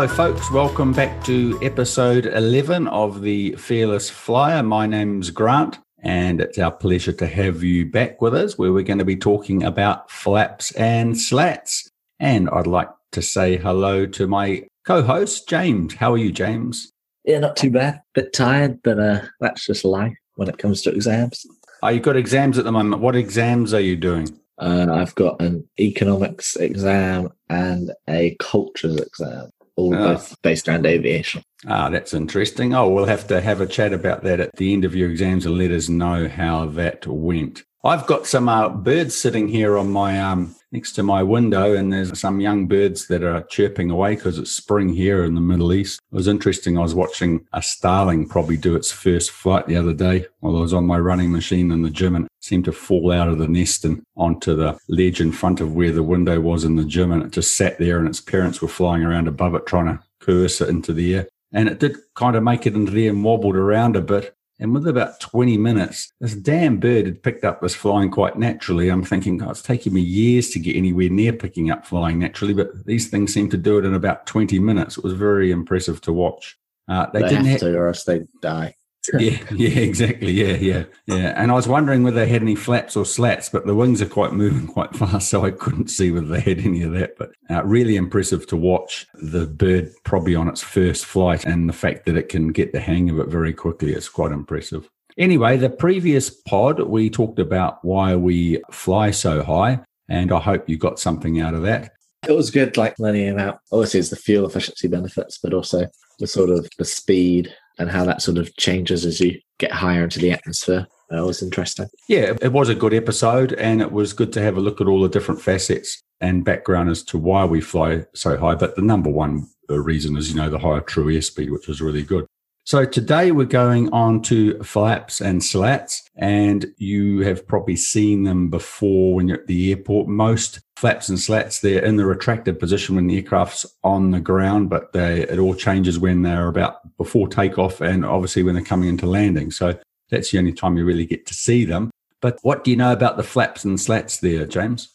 Hello, folks. Welcome back to episode 11 of the Fearless Flyer. My name's Grant, and it's our pleasure to have you back with us where we're going to be talking about flaps and slats. And I'd like to say hello to my co host, James. How are you, James? Yeah, not too bad. Bit tired, but uh, that's just life when it comes to exams. Are you got exams at the moment? What exams are you doing? Uh, I've got an economics exam and a cultures exam, all Oh. both based around aviation. Ah, that's interesting. Oh, we'll have to have a chat about that at the end of your exams and let us know how that went. I've got some uh, birds sitting here on my um next to my window, and there's some young birds that are chirping away because it's spring here in the Middle East. It was interesting. I was watching a starling probably do its first flight the other day while I was on my running machine in the gym, and it seemed to fall out of the nest and onto the ledge in front of where the window was in the gym, and it just sat there, and its parents were flying around above it trying to coerce it into the air. And it did kind of make it into there and wobbled around a bit. And with about 20 minutes, this damn bird had picked up this flying quite naturally. I'm thinking, God, it's taking me years to get anywhere near picking up flying naturally, but these things seem to do it in about 20 minutes. It was very impressive to watch. Uh, they, They, didn't have have to, or else they die. Yeah, yeah, exactly. Yeah, yeah, yeah. And I was wondering whether they had any flaps or slats, but the wings are quite moving quite fast, so I couldn't see whether they had any of that. But uh, really impressive to watch the bird probably on its first flight and the fact that it can get the hang of it very quickly. It's quite impressive. Anyway, the previous pod, we talked about why we fly so high, and I hope you got something out of that. It was good, like learning about obviously it's the fuel efficiency benefits, but also the sort of the speed and how that sort of changes as you get higher into the atmosphere. That was interesting. Yeah, it was a good episode, and it was good to have a look at all the different facets and background as to why we fly so high. But the number one uh, reason is, you know, the higher true airspeed, which is really good. So today we're going on to flaps and slats, and you have probably seen them before when you're at the airport. Most flaps and slats, they're in the retracted position when the aircraft's on the ground, but they, it all changes when they're about before takeoff and obviously when they're coming into landing. So that's the only time you really get to see them. But what do you know about the flaps and slats there, James?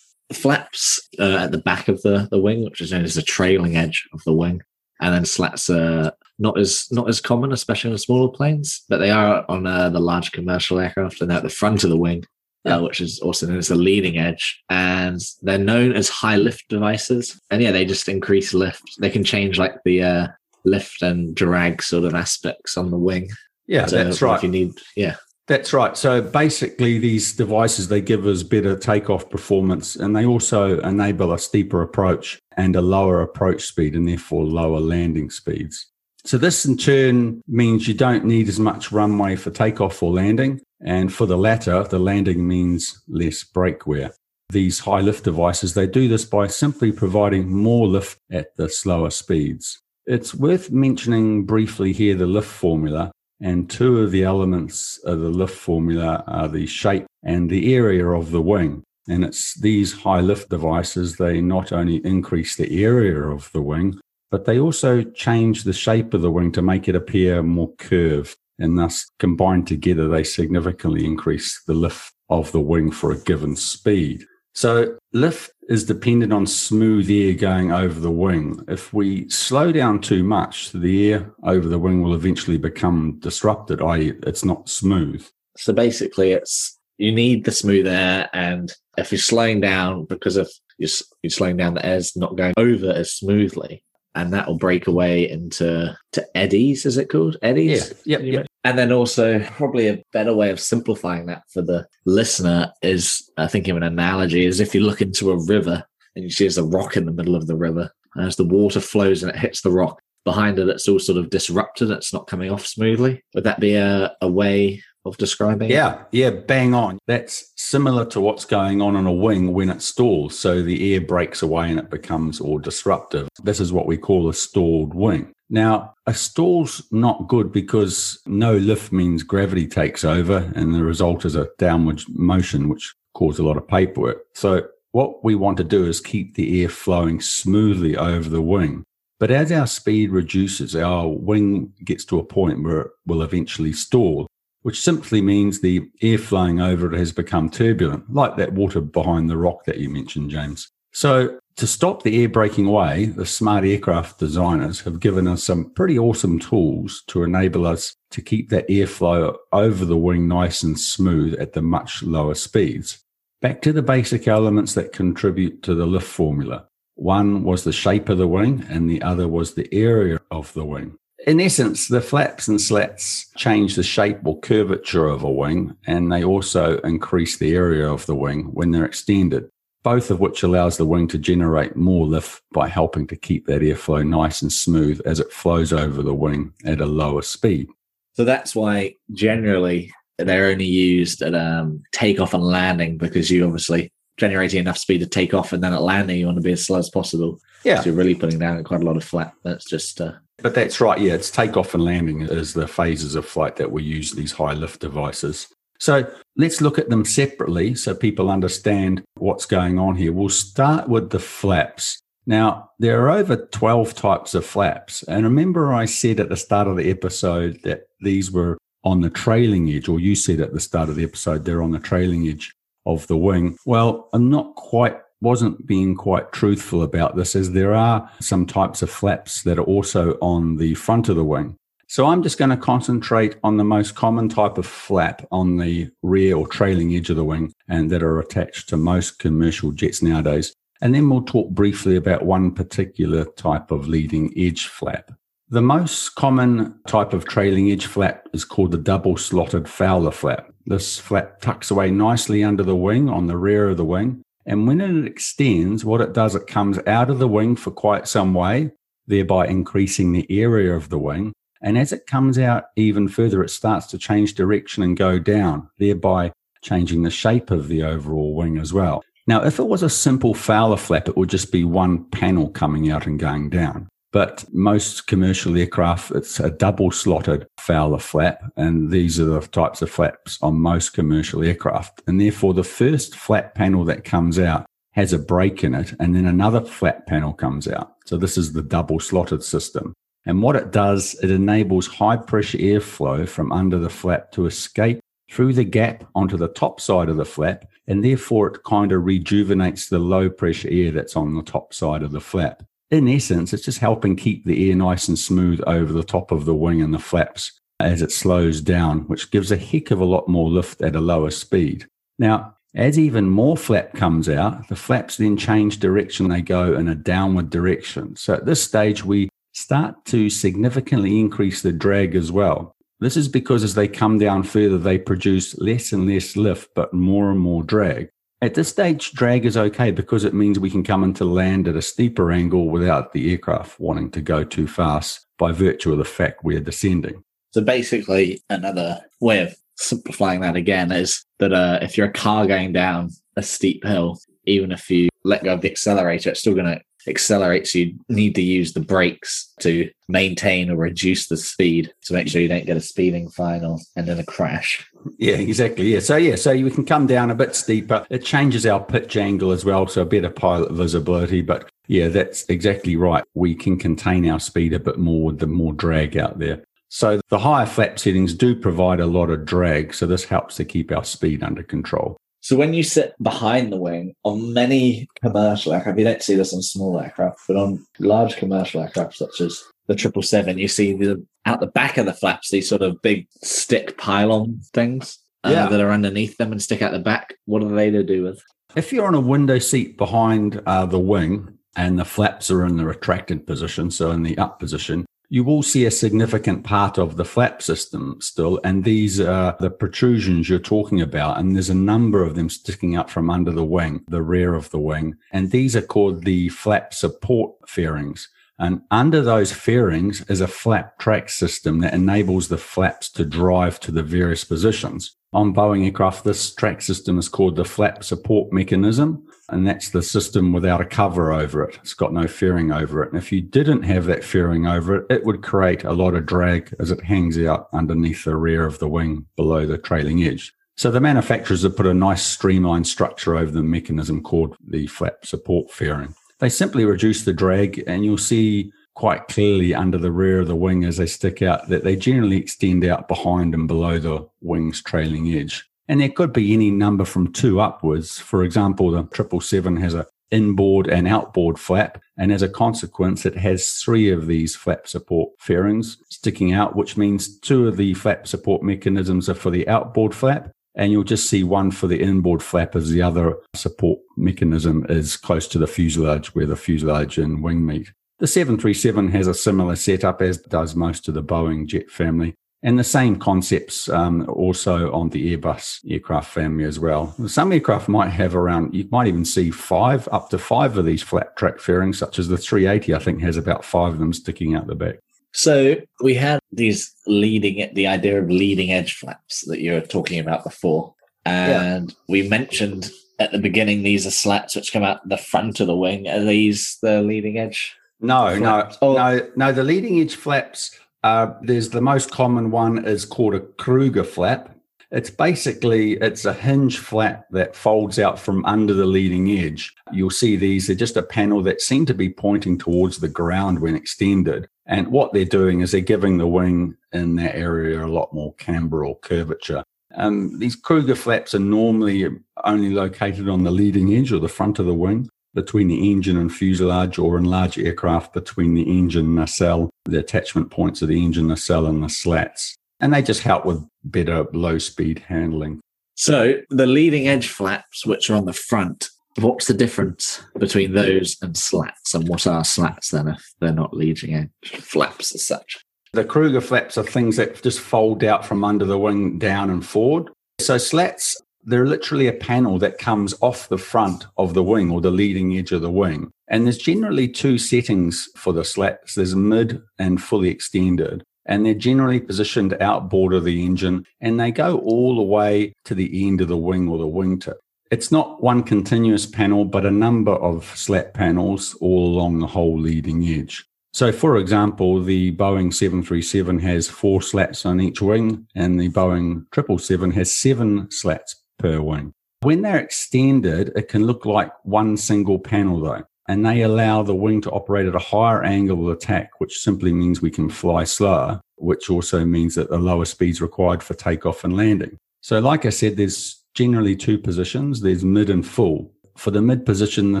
The flaps uh, at the back of the, the wing, which is known as the trailing edge of the wing, and then slats are not as not as common, especially on smaller planes, but they are on uh, the large commercial aircraft, and they're at the front of the wing, uh, which is also known as the leading edge, and they're known as high lift devices. And yeah, they just increase lift. They can change like the uh, lift and drag sort of aspects on the wing. Yeah, So that's If right. you need, yeah, That's right. So basically, these devices they give us better takeoff performance, and they also enable a steeper approach and a lower approach speed, and therefore lower landing speeds. So this in turn means you don't need as much runway for takeoff or landing, and for the latter, the landing means less brake wear. These high lift devices they do this by simply providing more lift at the slower speeds. It's worth mentioning briefly here the lift formula. And two of the elements of the lift formula are the shape and the area of the wing. And it's these high lift devices, they not only increase the area of the wing, but they also change the shape of the wing to make it appear more curved. And thus, combined together, they significantly increase the lift of the wing for a given speed. So lift is dependent on smooth air going over the wing. If we slow down too much, the air over the wing will eventually become disrupted, i.e. it's not smooth. So basically, it's you need the smooth air, and if you're slowing down because of you're, you're slowing down, the air's not going over as smoothly, and that will break away into to eddies. Is it called eddies? Yep, yep. And then also, probably a better way of simplifying that for the listener is, I think, of an analogy is if you look into a river and you see there's a rock in the middle of the river, and as the water flows and it hits the rock, behind it, it's all sort of disrupted. It's not coming off smoothly. Would that be a, a way of describing? Yeah, yeah, bang on. That's similar to what's going on in a wing when it stalls. So the air breaks away and it becomes all disruptive. This is what we call a stalled wing. Now, a stall's not good because no lift means gravity takes over and the result is a downward motion, which causes a lot of paperwork. So what we want to do is keep the air flowing smoothly over the wing. But as our speed reduces, our wing gets to a point where it will eventually stall which simply means the air flowing over it has become turbulent, like that water behind the rock that you mentioned, James. So To stop the air breaking away, the smart aircraft designers have given us some pretty awesome tools to enable us to keep that airflow over the wing nice and smooth at the much lower speeds. Back to the basic elements that contribute to the lift formula. One was the shape of the wing, and the other was the area of the wing. In essence, the flaps and slats change the shape or curvature of a wing, and they also increase the area of the wing when they're extended both of which allows the wing to generate more lift by helping to keep that airflow nice and smooth as it flows over the wing at a lower speed. So that's why generally they're only used at um, takeoff and landing because you obviously generating enough speed to take off and then at landing you want to be as slow as possible. Yeah. So you're really putting down quite a lot of flap. That's just uh, but that's right. Yeah, it's takeoff and landing is the phases of flight that we use these high lift devices. So let's look at them separately so people understand what's going on here. We'll start with the flaps. Now, there are over 12 types of flaps. And remember, I said at the start of the episode that these were on the trailing edge, or you said at the start of the episode they're on the trailing edge of the wing. Well, I'm not quite wasn't being quite truthful about this as there are some types of flaps that are also on the front of the wing. So I'm just going to concentrate on the most common type of flap on the rear or trailing edge of the wing and that are attached to most commercial jets nowadays. And then we'll talk briefly about one particular type of leading edge flap. The most common type of trailing edge flap is called the double slotted Fowler flap. This flap tucks away nicely under the wing on the rear of the wing. And when it extends, what it does, it comes out of the wing for quite some way, thereby increasing the area of the wing. And as it comes out even further, it starts to change direction and go down, thereby changing the shape of the overall wing as well. Now, if it was a simple Fowler flap, it would just be one panel coming out and going down. But most commercial aircraft, it's a double slotted Fowler flap. And these are the types of flaps on most commercial aircraft. And therefore, the first flat panel that comes out has a break in it, and then another flat panel comes out. So this is the double slotted system. And what it does, it enables high pressure airflow from under the flap to escape through the gap onto the top side of the flap. And therefore, it kind of rejuvenates the low pressure air that's on the top side of the flap. In essence, it's just helping keep the air nice and smooth over the top of the wing and the flaps as it slows down, which gives a heck of a lot more lift at a lower speed. Now, as even more flap comes out, the flaps then change direction. They go in a downward direction. So at this stage, we start to significantly increase the drag as well. This is because as they come down further, they produce less and less lift, but more and more drag. At this stage, drag is okay because it means we can come into land at a steeper angle without the aircraft wanting to go too fast by virtue of the fact we're descending. So basically, another way of simplifying that again is that uh, if you're a car going down a steep hill, even if you let go of the accelerator, it's still going to accelerates, you need to use the brakes to maintain or reduce the speed to make sure you don't get a speeding fine or and then a crash. Yeah, exactly. Yeah. So yeah, so we can come down a bit steeper. It changes our pitch angle as well, so a better pilot visibility. But yeah, that's exactly right. We can contain our speed a bit more with the more drag out there. So the higher flap settings do provide a lot of drag. So this helps to keep our speed under control. So when you sit behind the wing on many commercial aircraft, you don't see this on small aircraft, but on large commercial aircraft such as the triple seven, you see the out the back of the flaps these sort of big stick pylon things uh, yeah. that are underneath them and stick out the back. What are they to do with? If you're on a window seat behind uh, the wing and the flaps are in the retracted position, so in the up position, you will see a significant part of the flap system still. And these are the protrusions you're talking about. And there's a number of them sticking up from under the wing, the rear of the wing. And these are called the flap support fairings. And under those fairings is a flap track system that enables the flaps to drive to the various positions. On Boeing aircraft, this track system is called the flap support mechanism and that's the system without a cover over it. It's got no fairing over it. And if you didn't have that fairing over it, it would create a lot of drag as it hangs out underneath the rear of the wing below the trailing edge. So the manufacturers have put a nice streamlined structure over the mechanism called the flap support fairing. They simply reduce the drag and you'll see quite clearly under the rear of the wing as they stick out that they generally extend out behind and below the wing's trailing edge. And there could be any number from two upwards. For example, the 777 has a inboard and outboard flap. And as a consequence, it has three of these flap support fairings sticking out, which means two of the flap support mechanisms are for the outboard flap. And you'll just see one for the inboard flap as the other support mechanism is close to the fuselage where the fuselage and wing meet. The 737 has a similar setup as does most of the Boeing jet family. And the same concepts um, also on the Airbus aircraft family as well. Some aircraft might have around, you might even see five, up to five of these flap track fairings, such as the 380, I think has about five of them sticking out the back. So we had these leading, the idea of leading edge flaps that you were talking about before. And yeah. we mentioned at the beginning, these are slats which come out the front of the wing. Are these the leading edge? No, flaps? no, no, no. The leading edge flaps uh, there's the most common one is called a Kruger flap. It's basically it's a hinge flap that folds out from under the leading edge. You'll see these they're just a panel that seem to be pointing towards the ground when extended. And what they're doing is they're giving the wing in that area a lot more camber or curvature. Um, these Kruger flaps are normally only located on the leading edge or the front of the wing between the engine and fuselage, or in large aircraft between the engine nacelle, the attachment points of the engine nacelle, and the slats. And they just help with better low speed handling. So the leading edge flaps, which are on the front, what's the difference between those and slats? And what are slats then if they're not leading edge flaps as such? The Kruger flaps are things that just fold out from under the wing down and forward. So slats they're literally a panel that comes off the front of the wing or the leading edge of the wing. And there's generally two settings for the slats. There's mid and fully extended. And they're generally positioned outboard of the engine and they go all the way to the end of the wing or the wingtip. It's not one continuous panel, but a number of slat panels all along the whole leading edge. So, for example, the Boeing 737 has four slats on each wing, and the Boeing 777 has seven slats per wing. When they're extended, it can look like one single panel though, and they allow the wing to operate at a higher angle of attack, which simply means we can fly slower, which also means that the lower speeds required for takeoff and landing. So, like I said, there's generally two positions there's mid and full. For the mid position, the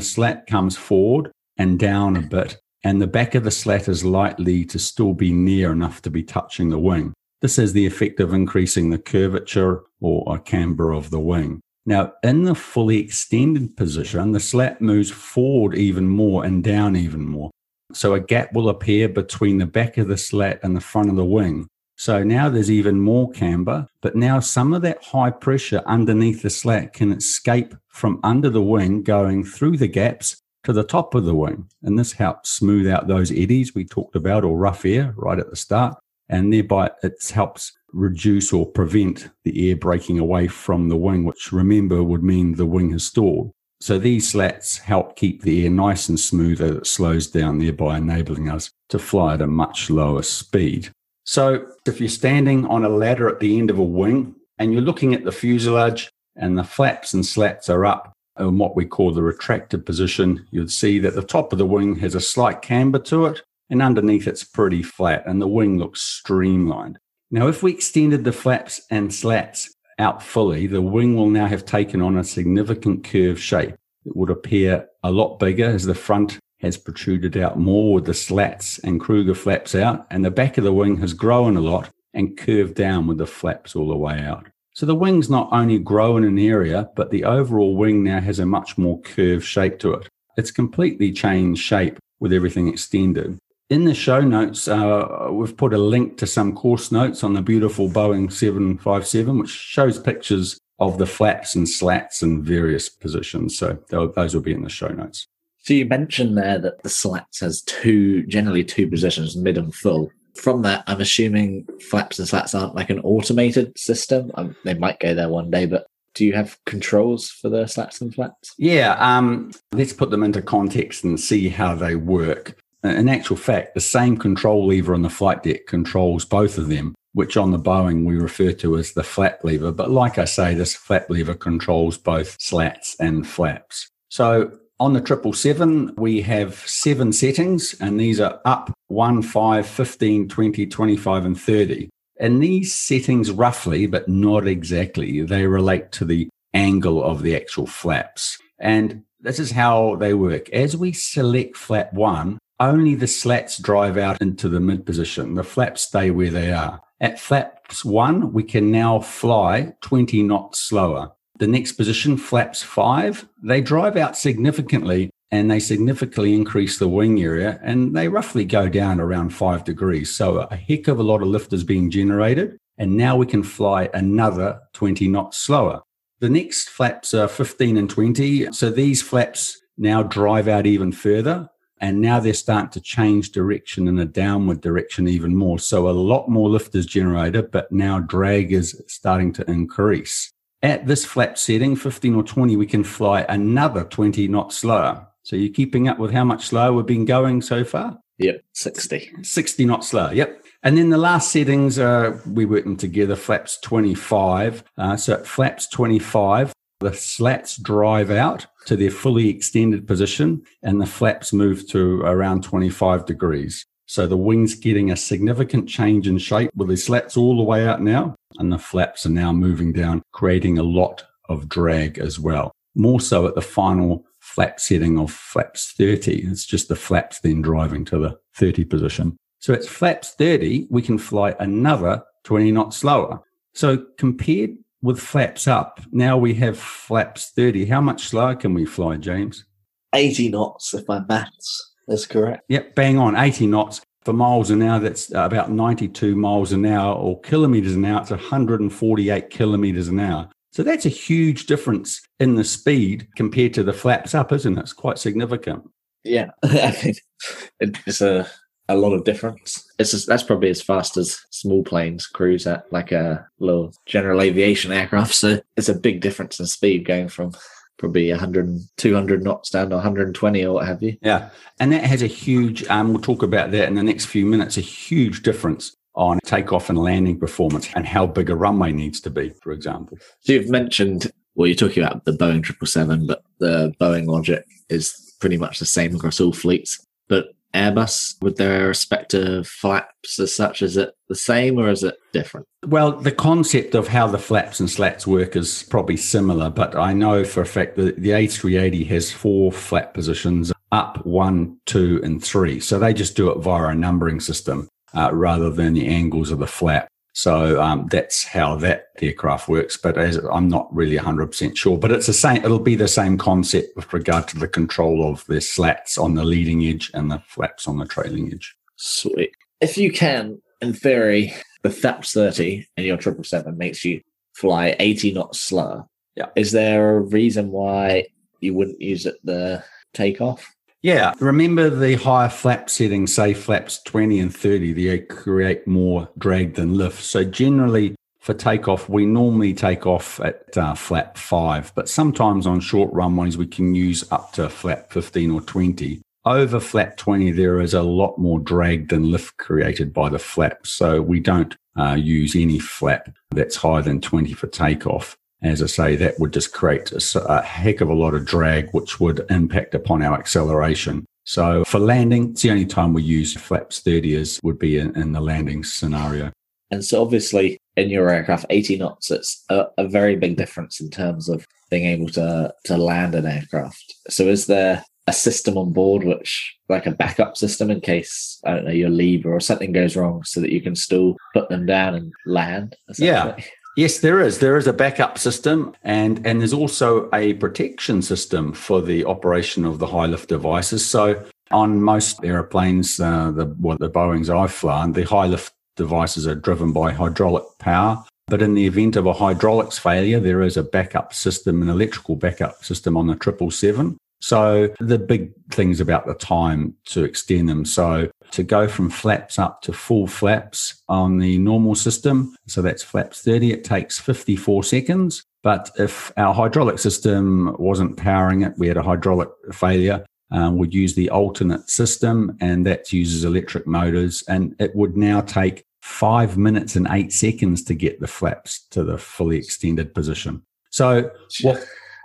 slat comes forward and down a bit, and the back of the slat is likely to still be near enough to be touching the wing. This has the effect of increasing the curvature or a camber of the wing. Now, in the fully extended position, the slat moves forward even more and down even more. So a gap will appear between the back of the slat and the front of the wing. So now there's even more camber, but now some of that high pressure underneath the slat can escape from under the wing, going through the gaps to the top of the wing. And this helps smooth out those eddies we talked about or rough air right at the start and thereby it helps reduce or prevent the air breaking away from the wing, which remember would mean the wing has stalled. So these slats help keep the air nice and smooth as it slows down, thereby enabling us to fly at a much lower speed. So if you're standing on a ladder at the end of a wing and you're looking at the fuselage and the flaps and slats are up in what we call the retracted position, you'd see that the top of the wing has a slight camber to it and underneath it's pretty flat and the wing looks streamlined. Now, if we extended the flaps and slats out fully, the wing will now have taken on a significant curved shape. It would appear a lot bigger as the front has protruded out more with the slats and Kruger flaps out, and the back of the wing has grown a lot and curved down with the flaps all the way out. So the wing's not only grown in an area, but the overall wing now has a much more curved shape to it. It's completely changed shape with everything extended. In the show notes, uh, we've put a link to some course notes on the beautiful Boeing 757, which shows pictures of the flaps and slats in various positions. So those will be in the show notes. So you mentioned there that the slats has two, generally two positions, mid and full. From that, I'm assuming flaps and slats aren't like an automated system. Um, they might go there one day, but do you have controls for the slats and flaps? Yeah, um, let's put them into context and see how they work in actual fact, the same control lever on the flight deck controls both of them, which on the Boeing we refer to as the flap lever. But like I say, this flap lever controls both slats and flaps. So on the 777, we have seven settings, and these are up 1, 5, 15, 20, 25, and 30. And these settings, roughly, but not exactly, they relate to the angle of the actual flaps. And this is how they work. As we select flap one, only the slats drive out into the mid position. The flaps stay where they are. At flaps one, we can now fly 20 knots slower. The next position, flaps five, they drive out significantly and they significantly increase the wing area and they roughly go down around five degrees. So a heck of a lot of lift is being generated. And now we can fly another 20 knots slower. The next flaps are 15 and 20. So these flaps now drive out even further. And now they're starting to change direction in a downward direction even more. So a lot more lift is generated, but now drag is starting to increase. At this flap setting, 15 or 20, we can fly another 20 knots slower. So you're keeping up with how much slower we've been going so far? Yep, 60. 60 knots slower. Yep. And then the last settings, uh, we work them together, flaps 25. Uh, so at flaps 25, the slats drive out to their fully extended position and the flaps move to around 25 degrees. So the wing's getting a significant change in shape with the slats all the way out now and the flaps are now moving down, creating a lot of drag as well. More so at the final flap setting of flaps 30. It's just the flaps then driving to the 30 position. So at flaps 30, we can fly another 20 knots slower. So compared with flaps up, now we have flaps 30. How much slower can we fly, James? 80 knots, if my maths is correct. Yep, bang on, 80 knots. For miles an hour, that's uh, about 92 miles an hour, or kilometers an hour, it's 148 kilometers an hour. So that's a huge difference in the speed compared to the flaps up, isn't it? It's quite significant. Yeah, it's a a lot of difference. It's just, that's probably as fast as small planes cruise at, like a little general aviation aircraft. So it's a big difference in speed going from probably 100, 200 knots down to 120 or what have you. Yeah. And that has a huge, um, we'll talk about that in the next few minutes, a huge difference on takeoff and landing performance and how big a runway needs to be, for example. So you've mentioned, well, you're talking about the Boeing 777, but the Boeing logic is pretty much the same across all fleets. But Airbus with their respective flaps as such? Is it the same or is it different? Well, the concept of how the flaps and slats work is probably similar, but I know for a fact that the A380 has four flap positions up, one, two, and three. So they just do it via a numbering system uh, rather than the angles of the flap. So um, that's how that aircraft works. But as I'm not really 100% sure, but it's the same. It'll be the same concept with regard to the control of the slats on the leading edge and the flaps on the trailing edge. Sweet. If you can, in theory, the flaps 30 and your 777 makes you fly 80 knots slower. Yeah. Is there a reason why you wouldn't use it the takeoff? Yeah. Remember the higher flap settings, say flaps 20 and 30, they create more drag than lift. So generally for takeoff, we normally take off at uh, flap five, but sometimes on short runways, we can use up to flap 15 or 20. Over flap 20, there is a lot more drag than lift created by the flap. So we don't uh, use any flap that's higher than 20 for takeoff as I say, that would just create a, a, heck of a lot of drag, which would impact upon our acceleration. So for landing, it's the only time we use flaps 30 is would be in, in the landing scenario. And so obviously in your aircraft, 80 knots, it's a, a, very big difference in terms of being able to, to land an aircraft. So is there a system on board which like a backup system in case I don't know your lever or something goes wrong so that you can still put them down and land? Yeah. Yes, there is. There is a backup system, and and there's also a protection system for the operation of the high lift devices. So on most aeroplanes, uh, the well, the Boeing's I've flown, the high lift devices are driven by hydraulic power. But in the event of a hydraulics failure, there is a backup system, an electrical backup system on the triple seven. So the big things about the time to extend them. So to go from flaps up to full flaps on the normal system, so that's flaps 30, it takes 54 seconds. But if our hydraulic system wasn't powering it, we had a hydraulic failure, um, we'd use the alternate system, and that uses electric motors, and it would now take five minutes and eight seconds to get the flaps to the fully extended position. So, well,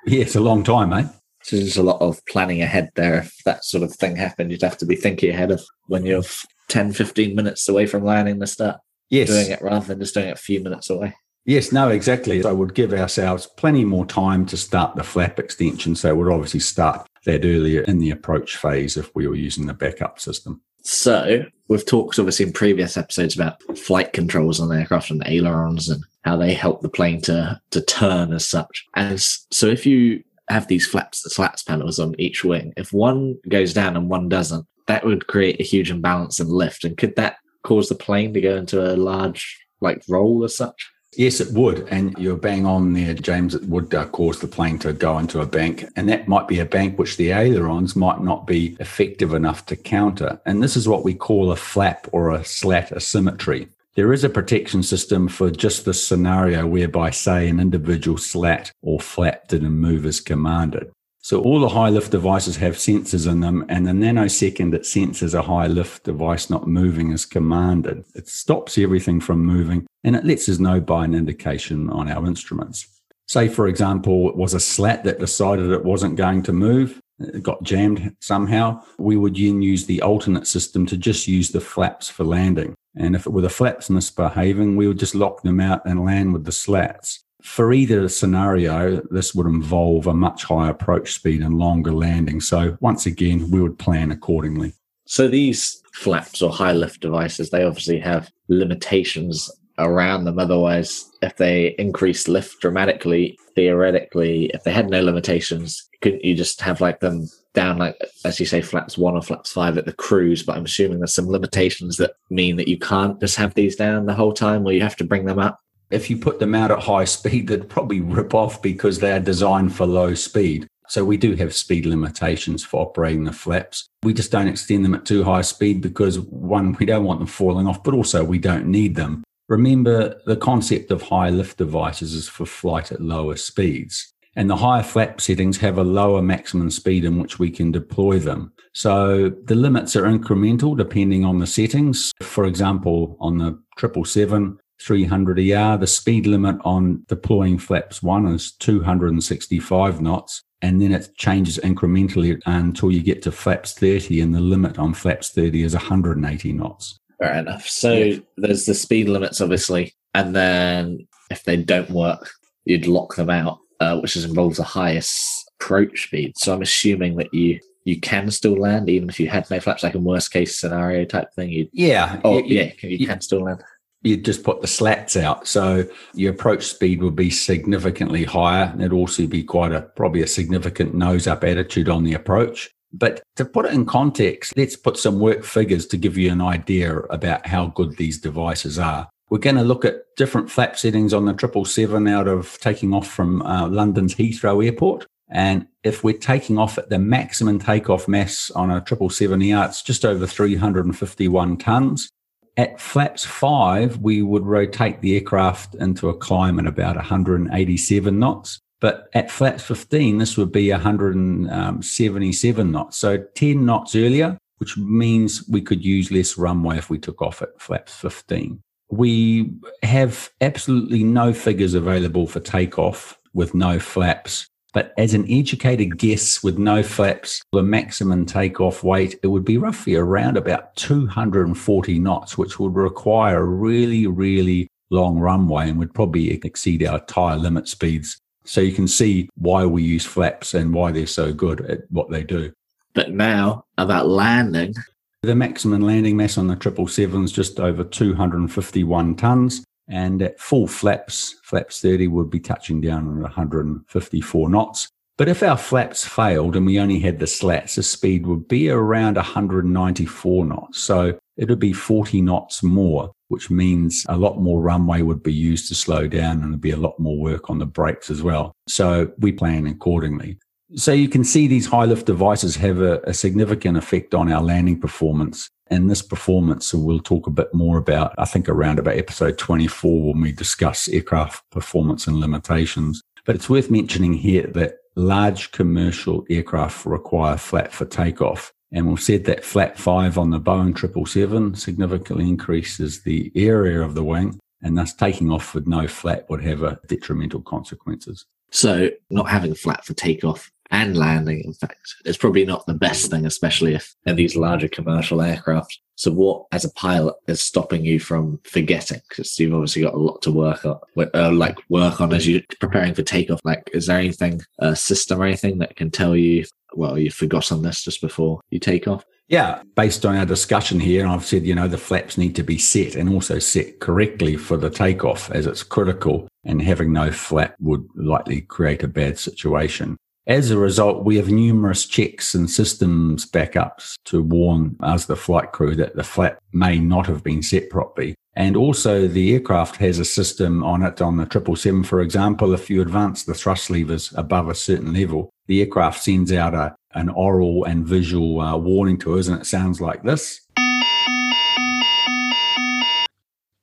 yeah, it's a long time, eh? So there's a lot of planning ahead there. If that sort of thing happened, you'd have to be thinking ahead of when you're 10, 15 minutes away from landing the start. Yes. Doing it rather than just doing it a few minutes away. Yes, no, exactly. So we'd give ourselves plenty more time to start the flap extension. So we'd obviously start that earlier in the approach phase if we were using the backup system. So we've talked obviously in previous episodes about flight controls on the aircraft and the ailerons and how they help the plane to to turn as such. And so if you have these flaps, the slats panels on each wing, if one goes down and one doesn't, that would create a huge imbalance in lift. And could that cause the plane to go into a large like roll as such? Yes, it would. And you're bang on there, James. It would uh, cause the plane to go into a bank. And that might be a bank which the ailerons might not be effective enough to counter. And this is what we call a flap or a slat asymmetry. There is a protection system for just the scenario whereby, say, an individual slat or flap didn't move as commanded. So all the high lift devices have sensors in them, and the nanosecond it senses a high lift device not moving as commanded, it stops everything from moving and it lets us know by an indication on our instruments. Say, for example, it was a slat that decided it wasn't going to move, Uh, got jammed somehow. We would then use the alternate system to just use the flaps for landing. And if it were the flaps misbehaving, we would just lock them out and land with the slats. For either scenario, this would involve a much higher approach speed and longer landing. So once again, we would plan accordingly. So these flaps or high lift devices, they obviously have limitations around them. Otherwise, if they increase lift dramatically, theoretically, if they had no limitations, couldn't you just have like them down like as you say flaps one or flaps five at the cruise but i'm assuming there's some limitations that mean that you can't just have these down the whole time or you have to bring them up if you put them out at high speed, they'd probably rip off because they are designed for low speed. So we do have speed limitations for operating the flaps. We just don't extend them at too high speed because one, we don't want them falling off, but also we don't need them. Remember, the concept of high lift devices is for flight at lower speeds. And the higher flap settings have a lower maximum speed in which we can deploy them. So the limits are incremental depending on the settings. For example, on the 777, 300 ER. The speed limit on deploying flaps one is 265 knots. And then it changes incrementally until you get to flaps 30, and the limit on flaps 30 is 180 knots. Fair enough. So yeah. there's the speed limits, obviously, and then if they don't work, you'd lock them out, uh, which involves the highest approach speed. So I'm assuming that you you can still land even if you had no flaps, like a worst case scenario type thing. You'd, yeah, oh you, yeah, you, you can still land you just put the slats out. So your approach speed would be significantly higher. and it'd also be quite a, probably a significant nose up attitude on the approach. But to put it in context, let's put some work figures to give you an idea about how good these devices are. We're going to look at different flap settings on the 777 out of taking off from uh, London's Heathrow Airport. And if we're taking off at the maximum takeoff mass on a 777ER, it's just over 351 tons. At flaps five, we would rotate the aircraft into a climb at about 187 knots. But at flaps 15, this would be 177 um, knots. So 10 knots earlier, which means we could use less runway if we took off at flaps 15. We have absolutely no figures available for takeoff with no flaps but as an educated guess with no flaps, the maximum takeoff weight, it would be roughly around about 240 knots, which would require a really, really long runway and would probably exceed our tire limit speeds. So you can see why we use flaps and why they're so good at what they do. But now about landing. The maximum landing mass on the 777 is just over 251 tons. And at full flaps, flaps 30 would be touching down at 154 knots. But if our flaps failed and we only had the slats, the speed would be around 194 knots. So it would be 40 knots more, which means a lot more runway would be used to slow down and there'd be a lot more work on the brakes as well. So we plan accordingly. So you can see these high lift devices have a, a significant effect on our landing performance. And this performance, so we'll talk a bit more about, I think around about episode 24 when we discuss aircraft performance and limitations. But it's worth mentioning here that large commercial aircraft require flap for takeoff. And we've said that flap five on the Boeing 777 significantly increases the area of the wing and thus taking off with no flap would have a detrimental consequences. So not having a flap for takeoff and landing. In fact, it's probably not the best thing, especially if these larger commercial aircraft. So, what as a pilot is stopping you from forgetting? Because you've obviously got a lot to work on, uh, like work on as you're preparing for takeoff. Like, is there anything, a system or anything that can tell you, well, you've forgotten this just before you take off? Yeah, based on our discussion here, I've said, you know, the flaps need to be set and also set correctly for the takeoff as it's critical, and having no flap would likely create a bad situation. As a result, we have numerous checks and systems backups to warn us, the flight crew, that the flap may not have been set properly. And also, the aircraft has a system on it on the 777, for example. If you advance the thrust levers above a certain level, the aircraft sends out a, an aural and visual uh, warning to us, and it sounds like this.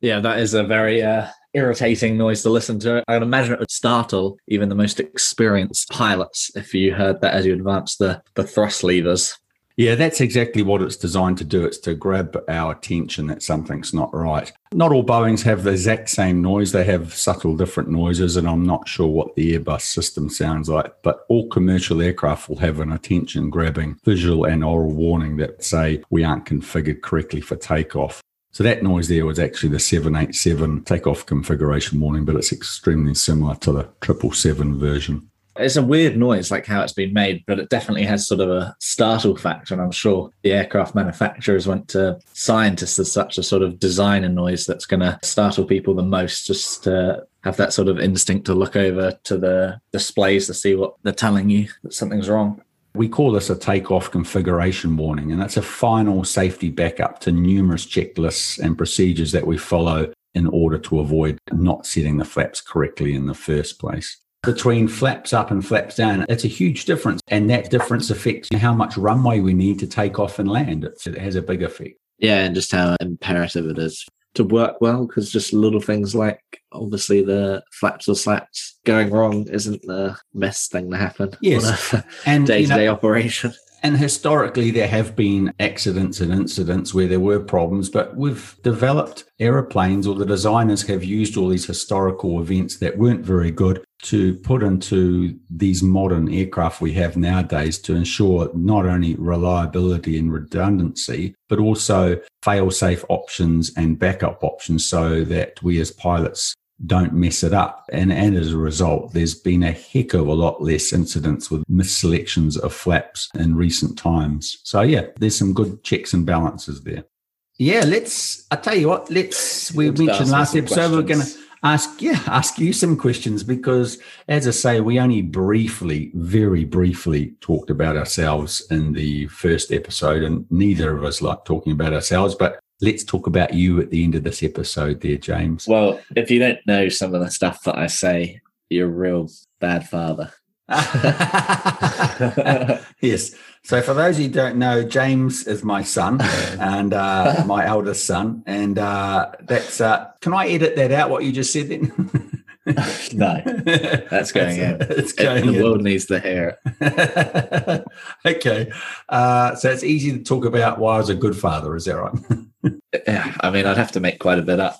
Yeah, that is a very uh, irritating noise to listen to. I'd imagine it would startle even the most experienced pilots if you heard that as you advance the, the thrust levers. Yeah, that's exactly what it's designed to do. It's to grab our attention that something's not right. Not all Boeings have the exact same noise. They have subtle different noises, and I'm not sure what the Airbus system sounds like. But all commercial aircraft will have an attention grabbing visual and aural warning that say we aren't configured correctly for takeoff. So that noise there was actually the 787 takeoff configuration warning, but it's extremely similar to the 777 version. It's a weird noise, like how it's been made, but it definitely has sort of a startle factor. And I'm sure the aircraft manufacturers went to scientists as such a sort of design a noise that's going to startle people the most, just to have that sort of instinct to look over to the displays to see what they're telling you that something's wrong. We call this a takeoff configuration warning, and that's a final safety backup to numerous checklists and procedures that we follow in order to avoid not setting the flaps correctly in the first place. Between flaps up and flaps down, it's a huge difference. And that difference affects how much runway we need to take off and land. it has a big effect. Yeah, and just how imperative it is to work well because just little things like obviously the flaps or slats going wrong isn't the best thing to happen. Yes, and day to day operation. And historically, there have been accidents and incidents where there were problems, but we've developed aeroplanes, or the designers have used all these historical events that weren't very good to put into these modern aircraft we have nowadays to ensure not only reliability and redundancy, but also fail safe options and backup options so that we as pilots don't mess it up. And, and as a result, there's been a heck of a lot less incidents with misselections of flaps in recent times. So yeah, there's some good checks and balances there. Yeah, let's, I tell you what, let's, we let's mentioned last episode, we're going to ask, yeah, ask you some questions because as I say, we only briefly, very briefly talked about ourselves in the first episode and neither of us like talking about ourselves, but let's talk about you at the end of this episode there, James. Well, if you don't know some of the stuff that I say, you're a real bad father. yes. So, for those who don't know, James is my son and uh, my eldest son, and uh, that's. Uh, can I edit that out? What you just said then? no, that's going in. It's going the in. world needs the hair. okay, uh, so it's easy to talk about why I was a good father. Is that right? yeah, I mean, I'd have to make quite a bit up.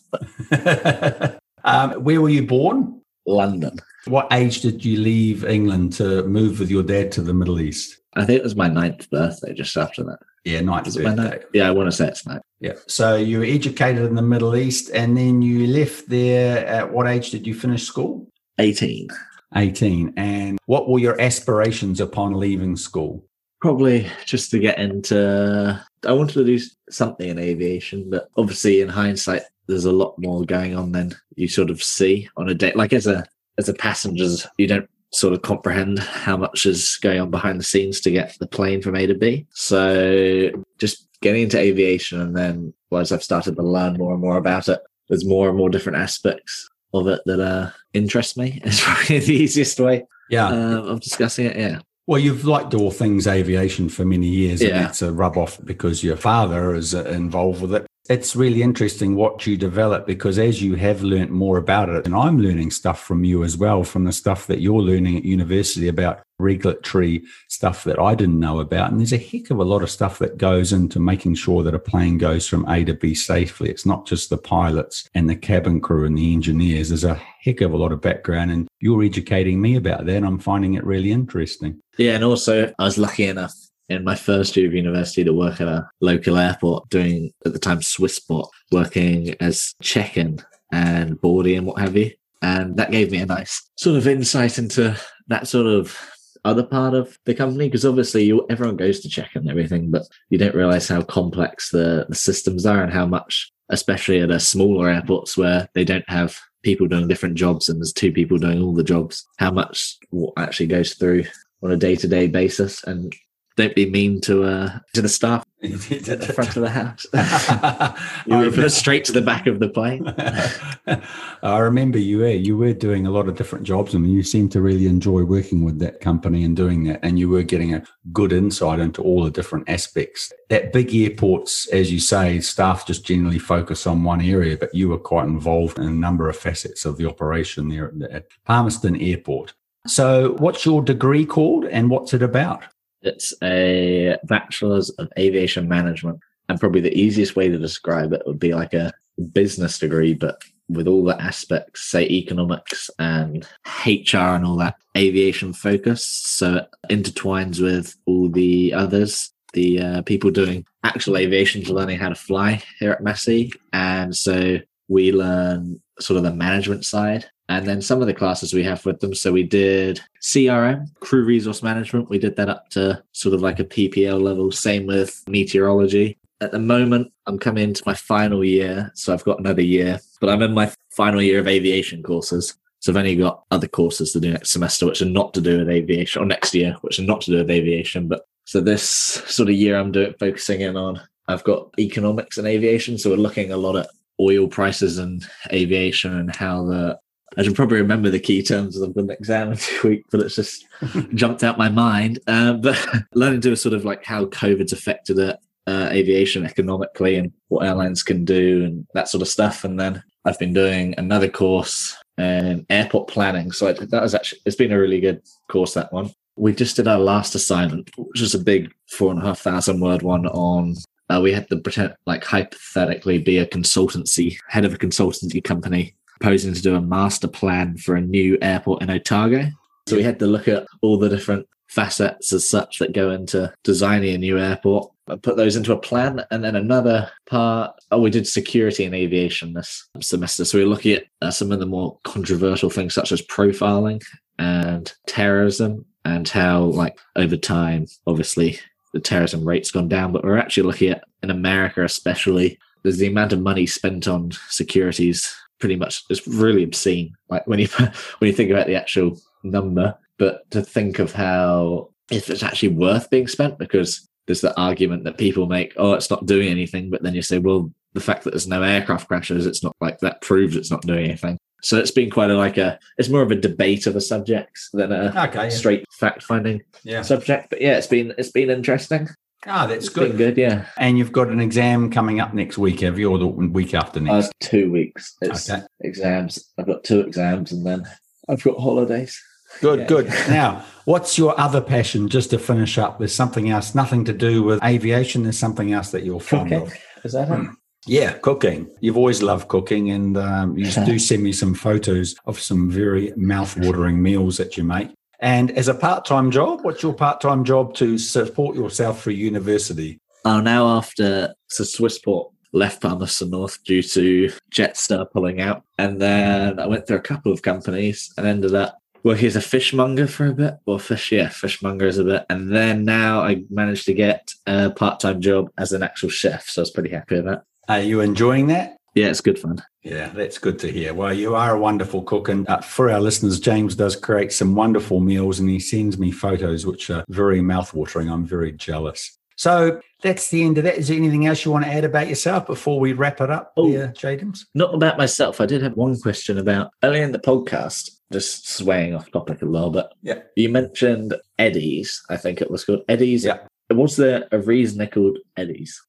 um, where were you born? London. What age did you leave England to move with your dad to the Middle East? I think it was my ninth birthday, just after that. Yeah, ninth birthday. Yeah, I want to say it's ninth. Yeah. So you were educated in the Middle East and then you left there. At what age did you finish school? 18. 18. And what were your aspirations upon leaving school? Probably just to get into, I wanted to do something in aviation, but obviously in hindsight, there's a lot more going on than you sort of see on a day. Like as a, as a passenger, you don't sort of comprehend how much is going on behind the scenes to get the plane from A to B. So just getting into aviation and then as I've started to learn more and more about it, there's more and more different aspects of it that uh, interest me. It's probably the easiest way yeah. Uh, of discussing it. Yeah. Well, you've liked all things aviation for many years, yeah. and it's a rub off because your father is uh, involved with it it's really interesting what you develop because as you have learnt more about it, and I'm learning stuff from you as well, from the stuff that you're learning at university about regulatory stuff that I didn't know about. And there's a heck of a lot of stuff that goes into making sure that a plane goes from A to B safely. It's not just the pilots and the cabin crew and the engineers. There's a heck of a lot of background, and you're educating me about that. I'm finding it really interesting. Yeah, and also I was lucky enough in my first year of university to work at a local airport doing at the time Swissport, working as check-in and boarding and what have you. And that gave me a nice sort of insight into that sort of other part of the company because obviously you, everyone goes to check and everything, but you don't realize how complex the, the systems are and how much, especially at a smaller airports where they don't have people doing different jobs and there's two people doing all the jobs, how much actually goes through on a day to day basis. And don't be mean to uh to the staff at the front of the house. you were put straight to the back of the plane. I remember you were you were doing a lot of different jobs, and you seemed to really enjoy working with that company and doing that. And you were getting a good insight into all the different aspects. At big airports, as you say, staff just generally focus on one area, but you were quite involved in a number of facets of the operation there at Palmerston Airport. So, what's your degree called, and what's it about? It's a bachelor's of aviation management. And probably the easiest way to describe it would be like a business degree, but with all the aspects, say economics and HR and all that aviation focus. So it intertwines with all the others, the uh, people doing actual aviation to learning how to fly here at Massey. And so we learn sort of the management side and then some of the classes we have with them. So we did CRM, crew resource management. We did that up to sort of like a PPL level. Same with meteorology. At the moment, I'm coming into my final year. So I've got another year, but I'm in my final year of aviation courses. So I've only got other courses to do next semester, which are not to do with aviation, or next year, which are not to do with aviation. But so this sort of year, I'm doing focusing in on. I've got economics and aviation, so we're looking a lot at oil prices and aviation and how the I should probably remember the key terms of the exam in two weeks, but it's just jumped out my mind. Uh, but learning to sort of like how COVID's affected it, uh, aviation economically and what airlines can do and that sort of stuff. And then I've been doing another course in airport planning. So I, that was actually, it's been a really good course, that one. We just did our last assignment, which was a big four and a half thousand word one on uh, we had to pretend like hypothetically be a consultancy head of a consultancy company proposing to do a master plan for a new airport in Otago. So we had to look at all the different facets as such that go into designing a new airport and put those into a plan. And then another part, oh, we did security and aviation this semester. So we are looking at uh, some of the more controversial things such as profiling and terrorism and how, like, over time, obviously, the terrorism rate's gone down. But we're actually looking at, in America especially, there's the amount of money spent on securities pretty much it's really obscene like when you when you think about the actual number but to think of how if it's actually worth being spent because there's the argument that people make oh it's not doing anything but then you say well the fact that there's no aircraft crashes it's not like that proves it's not doing anything so it's been quite a like a it's more of a debate of a subject than a okay, yeah. straight fact finding yeah. subject but yeah it's been it's been interesting Ah, that's it's good. good, yeah. And you've got an exam coming up next week, have you, or the week after next? Uh, two weeks. It's okay. exams. I've got two exams, and then I've got holidays. Good, yeah. good. Now, what's your other passion? Just to finish up, there's something else, nothing to do with aviation. There's something else that you're fond of. Is that it? Yeah, cooking. You've always loved cooking, and um, you do send me some photos of some very mouth-watering meals that you make. And as a part time job, what's your part time job to support yourself for university? Oh, now after so Swissport left Palmerston North due to Jetstar pulling out. And then I went through a couple of companies and ended up working as a fishmonger for a bit. Well, fish, yeah, fishmonger is a bit. And then now I managed to get a part time job as an actual chef. So I was pretty happy with that. Are you enjoying that? Yeah, it's good fun. Yeah, that's good to hear. Well, you are a wonderful cook. And uh, for our listeners, James does create some wonderful meals and he sends me photos, which are very mouthwatering. I'm very jealous. So that's the end of that. Is there anything else you want to add about yourself before we wrap it up, oh, there, James? Not about myself. I did have one question about earlier in the podcast, just swaying off topic a little bit. Yeah. You mentioned Eddie's, I think it was called. Eddie's. Yeah. Was there a reason they're called Eddie's?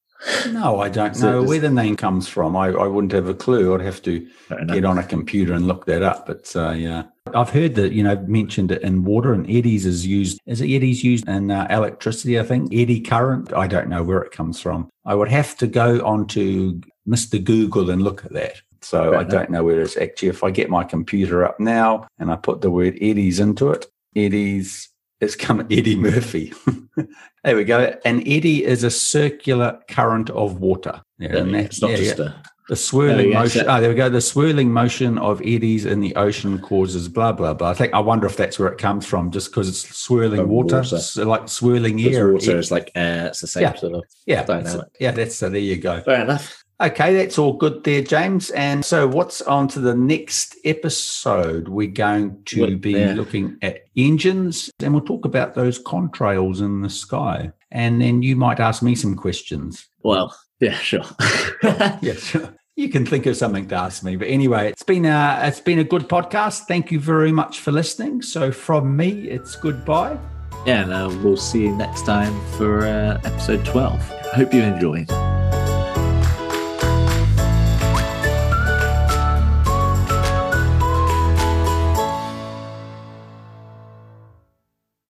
No, I don't know where the name comes from. I, I wouldn't have a clue. I'd have to get on a computer and look that up. But uh, yeah, I've heard that, you know, mentioned it in water and eddies is used. Is it eddies used in uh, electricity? I think eddy current. I don't know where it comes from. I would have to go onto Mr. Google and look at that. So I don't know where it's actually. If I get my computer up now and I put the word eddies into it, eddies, it's come Eddie Murphy. there we go. An eddy is a circular current of water. Yeah, and that's not yeah, just yeah. a the swirling motion. Oh, there we go. The swirling motion of eddies in the ocean causes blah blah blah. I think I wonder if that's where it comes from, just because it's swirling water, water. So like swirling air. Water is like air. It's the same yeah. sort of yeah. Dynamic. Yeah, that's so. There you go. Fair enough. Okay, that's all good there, James. And so, what's on to the next episode? We're going to be looking at engines, and we'll talk about those contrails in the sky. And then you might ask me some questions. Well, yeah, sure. yeah, sure you can think of something to ask me. But anyway, it's been a it's been a good podcast. Thank you very much for listening. So from me, it's goodbye. Yeah, and uh, we'll see you next time for uh, episode twelve. Hope you enjoyed.